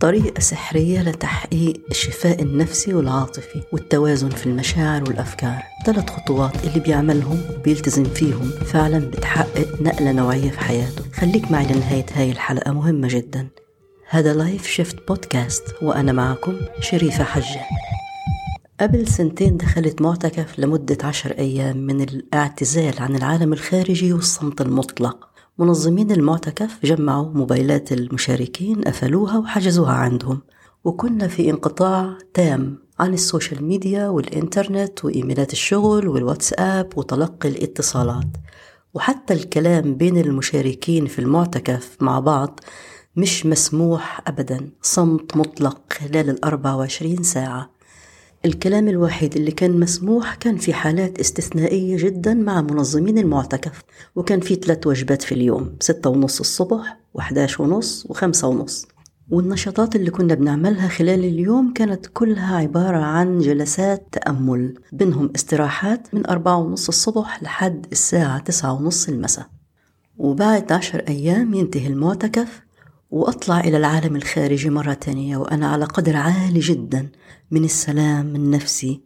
طريقة سحرية لتحقيق الشفاء النفسي والعاطفي والتوازن في المشاعر والأفكار. ثلاث خطوات اللي بيعملهم بيلتزم فيهم فعلا بتحقق نقلة نوعية في حياته. خليك معي لنهاية هاي الحلقة مهمة جدا. هذا لايف شيفت بودكاست وأنا معكم شريفة حجة. قبل سنتين دخلت معتكف لمدة عشر أيام من الاعتزال عن العالم الخارجي والصمت المطلق. منظمين المعتكف جمعوا موبايلات المشاركين قفلوها وحجزوها عندهم. وكنا في انقطاع تام عن السوشيال ميديا والإنترنت وإيميلات الشغل والواتساب وتلقي الاتصالات. وحتى الكلام بين المشاركين في المعتكف مع بعض مش مسموح أبدا. صمت مطلق خلال الأربع وعشرين ساعة. الكلام الوحيد اللي كان مسموح كان في حالات استثنائية جدا مع منظمين المعتكف وكان في ثلاث وجبات في اليوم ستة ونص الصبح وحداش ونص وخمسة ونص. والنشاطات اللي كنا بنعملها خلال اليوم كانت كلها عبارة عن جلسات تأمل بينهم استراحات من أربعة ونص الصبح لحد الساعة تسعة ونص المساء. وبعد عشر أيام ينتهي المعتكف وأطلع إلى العالم الخارجي مرة تانية وأنا على قدر عالي جدا من السلام النفسي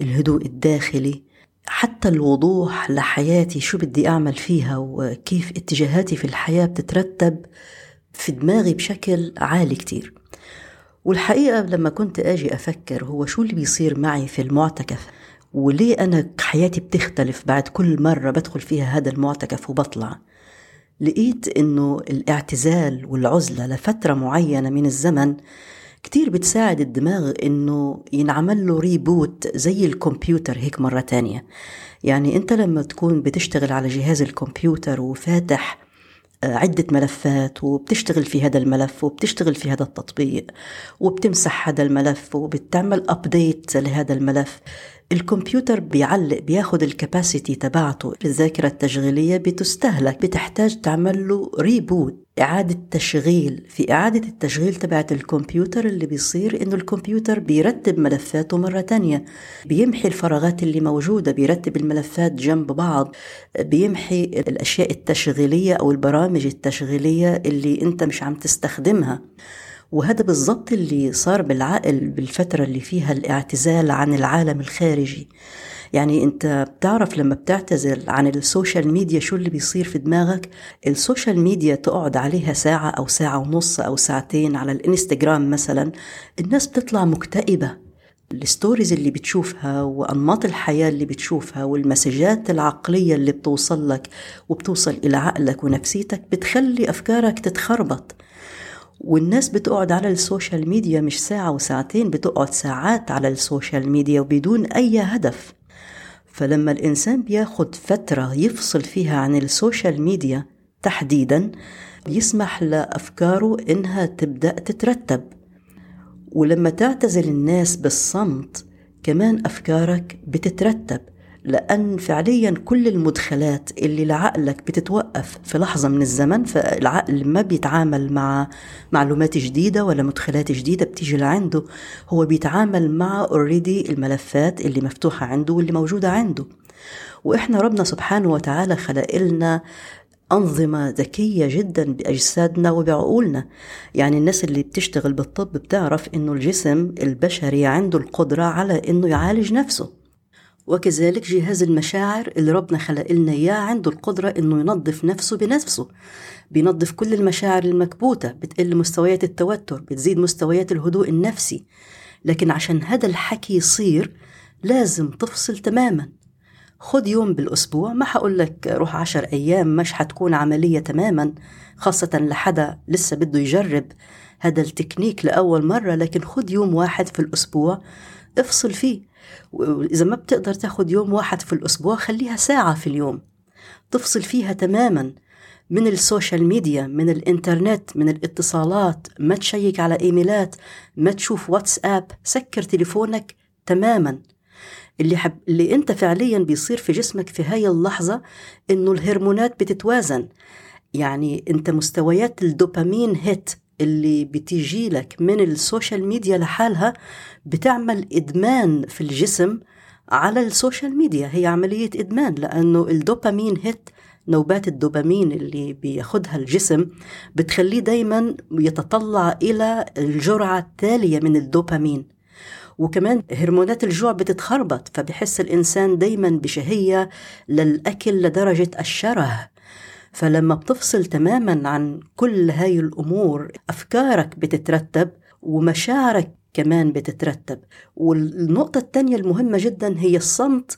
الهدوء الداخلي حتى الوضوح لحياتي شو بدي أعمل فيها وكيف اتجاهاتي في الحياة بتترتب في دماغي بشكل عالي كتير. والحقيقة لما كنت أجي أفكر هو شو اللي بيصير معي في المعتكف وليه أنا حياتي بتختلف بعد كل مرة بدخل فيها هذا المعتكف وبطلع. لقيت إنه الاعتزال والعزلة لفترة معينة من الزمن كتير بتساعد الدماغ إنه ينعمل له reboot زي الكمبيوتر هيك مرة تانية. يعني أنت لما تكون بتشتغل على جهاز الكمبيوتر وفاتح آه، عدة ملفات وبتشتغل في هذا الملف وبتشتغل في هذا التطبيق وبتمسح هذا الملف وبتعمل update لهذا الملف الكمبيوتر بيعلق بياخد ال capacity تبعته الذاكرة التشغيلية بتستهلك بتحتاج تعمل له reboot إعادة تشغيل في إعادة التشغيل تبعت الكمبيوتر اللي بيصير إنه الكمبيوتر بيرتب ملفاته مرة تانية. بيمحي الفراغات اللي موجودة بيرتب الملفات جنب بعض. بيمحي الأشياء التشغيلية أو البرامج التشغيلية اللي أنت مش عم تستخدمها. وهذا بالضبط اللي صار بالعقل بالفترة اللي فيها الاعتزال عن العالم الخارجي. يعني انت بتعرف لما بتعتزل عن ال social media شو اللي بيصير في دماغك؟ ال social media تقعد عليها ساعة أو ساعة ونص أو ساعتين على الانستغرام مثلا. الناس بتطلع مكتئبة. ال stories اللي بتشوفها وأنماط الحياة اللي بتشوفها والمسجات العقلية اللي بتوصل لك وبتوصل إلى عقلك ونفسيتك بتخلي أفكارك تتخربط. والناس بتقعد على ال social media مش ساعة وساعتين بتقعد ساعات على ال social media وبدون أي هدف. فلما الإنسان بياخد فترة يفصل فيها عن ال social media تحديدا بيسمح لأفكاره إنها تبدأ تترتب. ولما تعتزل الناس بالصمت كمان أفكارك بتترتب. لأن فعليا كل المدخلات اللي لعقلك بتتوقف في لحظة من الزمن فالعقل ما بيتعامل مع معلومات جديدة ولا مدخلات جديدة بتيجي لعنده. هو بيتعامل مع اوريدي الملفات اللي مفتوحة عنده واللي موجودة عنده. وإحنا ربنا سبحانه وتعالى خلق لنا أنظمة ذكية جدا بأجسادنا وبعقولنا. يعني الناس اللي بتشتغل بالطب بتعرف إنه الجسم البشري عنده القدرة على إنه يعالج نفسه. وكذلك جهاز المشاعر اللي ربنا خلق لنا إياه عنده القدرة إنه ينظف نفسه بنفسه. بينظف كل المشاعر المكبوتة بتقل مستويات التوتر بتزيد مستويات الهدوء النفسي. لكن عشان هذا الحكي يصير لازم تفصل تماما. خد يوم بالأسبوع ما حقول لك روح عشر أيام مش حتكون عملية تماما خاصة لحدا لسه بده يجرب. هذا التكنيك لأول مرة لكن خد يوم واحد في الأسبوع افصل فيه. وإذا ما بتقدر تاخد يوم واحد في الأسبوع خليها ساعة في اليوم. تفصل فيها تماما. من ال social media من الإنترنت من الاتصالات. ما تشيك على إيميلات ما تشوف واتساب. سكر تليفونك تماما. اللي حب اللي أنت فعليا بيصير في جسمك في هاي اللحظة إنه الهرمونات بتتوازن. يعني أنت مستويات ال dopamine hit. اللي بتيجي لك من ال social media لحالها بتعمل إدمان في الجسم على ال social media. هي عملية إدمان لأنه ال dopamine hit نوبات الدوبامين اللي بياخدها الجسم بتخليه دايما يتطلع إلى الجرعة التالية من الدوبامين. وكمان هرمونات الجوع بتتخربط فبحس الإنسان دايما بشهية للأكل لدرجة الشره. فلما بتفصل تماما عن كل هاي الأمور أفكارك بتترتب ومشاعرك كمان بتترتب. والنقطة الثانية المهمة جدا هي الصمت.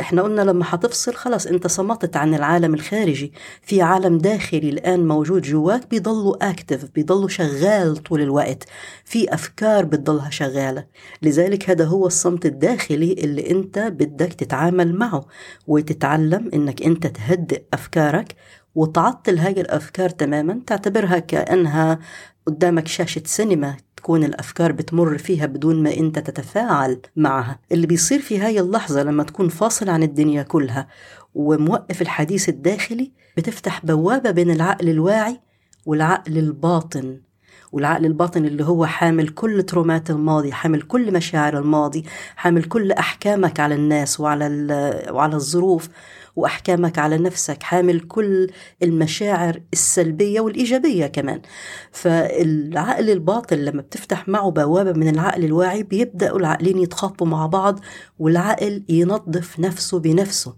إحنا قلنا لما حتفصل خلاص أنت صمتت عن العالم الخارجي. في عالم داخلي الآن موجود جواك بيضلوا اكتف بيضلوا شغال طول الوقت. في أفكار بتضلها شغالة. لذلك هذا هو الصمت الداخلي اللي أنت بدك تتعامل معه. وتتعلم إنك أنت تهدئ أفكارك وتعطل هاي الأفكار تماما تعتبرها كأنها قدامك شاشة سينما تكون الأفكار بتمر فيها بدون ما أنت تتفاعل معها. اللي بيصير في هاي اللحظة لما تكون فاصل عن الدنيا كلها وموقف الحديث الداخلي بتفتح بوابة بين العقل الواعي والعقل الباطن. والعقل الباطن اللي هو حامل كل ترومات الماضي حامل كل مشاعر الماضي حامل كل أحكامك على الناس وعلى, وعلى الظروف وأحكامك على نفسك حامل كل المشاعر السلبية والإيجابية كمان. فالعقل الباطن لما بتفتح معه بوابة من العقل الواعي بيبداوا العقلين يتخاطبوا مع بعض والعقل ينظف نفسه بنفسه.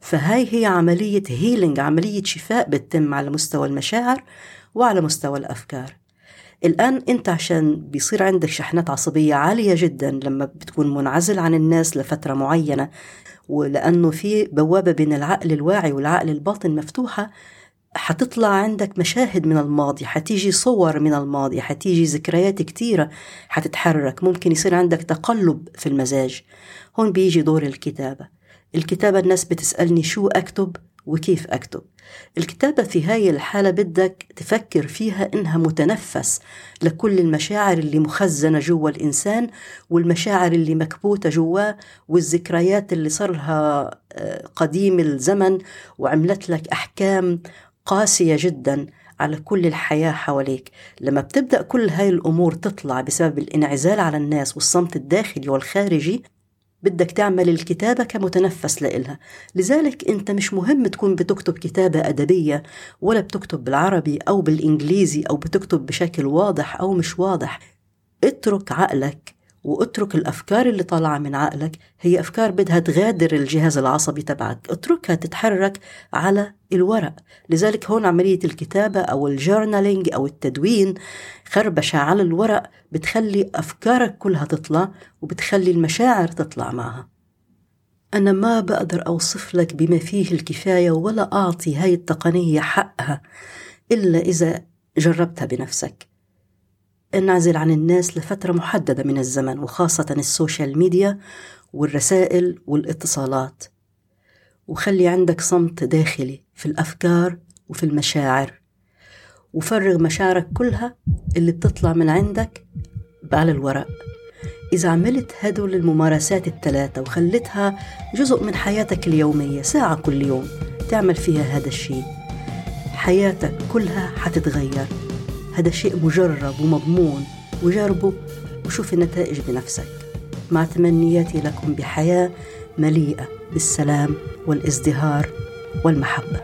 فهاي هي عملية هيلينج عملية شفاء بتتم على مستوى المشاعر وعلى مستوى الأفكار. الآن أنت عشان بيصير عندك شحنات عصبية عالية جدا لما بتكون منعزل عن الناس لفترة معينة ولأنه في بوابة بين العقل الواعي والعقل الباطن مفتوحة حتطلع عندك مشاهد من الماضي حتيجي صور من الماضي حتيجي ذكريات كتيرة حتتحرك. ممكن يصير عندك تقلب في المزاج. هون بيجي دور الكتابة. الكتابة الناس بتسألني شو أكتب؟ وكيف أكتب. الكتابة في هاي الحالة بدك تفكر فيها إنها متنفس لكل المشاعر اللي مخزنة جوا الإنسان والمشاعر اللي مكبوتة جواه والذكريات اللي صارها آه، قديم الزمن وعملت لك أحكام قاسية جدا على كل الحياة حواليك. لما بتبدأ كل هاي الأمور تطلع بسبب الانعزال على الناس والصمت الداخلي والخارجي بدك تعمل الكتابة كمتنفس لإلها. لذلك أنت مش مهم تكون بتكتب كتابة أدبية ولا بتكتب بالعربي أو بالإنجليزي أو بتكتب بشكل واضح أو مش واضح. اترك عقلك واترك الأفكار اللي طالعة من عقلك. هي أفكار بدها تغادر الجهاز العصبي تبعك. اتركها تتحرك على الورق. لذلك هون عملية الكتابة أو ال journaling أو التدوين خربشة على الورق بتخلي أفكارك كلها تطلع وبتخلي المشاعر تطلع معها. أنا ما بقدر أوصف لك بما فيه الكفاية ولا أعطي هاي التقنية حقها إلا إذا جربتها بنفسك. انعزل عن الناس لفترة محددة من الزمن وخاصة ال social media والرسائل والاتصالات. وخلي عندك صمت داخلي في الأفكار وفي المشاعر. وفرغ مشاعرك كلها اللي بتطلع من عندك على الورق. إذا عملت هدول الممارسات الثلاثة وخلتها جزء من حياتك اليومية ساعة كل يوم تعمل فيها هذا الشيء. حياتك كلها حتتغير. هذا شيء مجرب ومضمون. وجربه وشوف النتائج بنفسك. مع تمنياتي لكم بحياة مليئة بالسلام والازدهار والمحبة.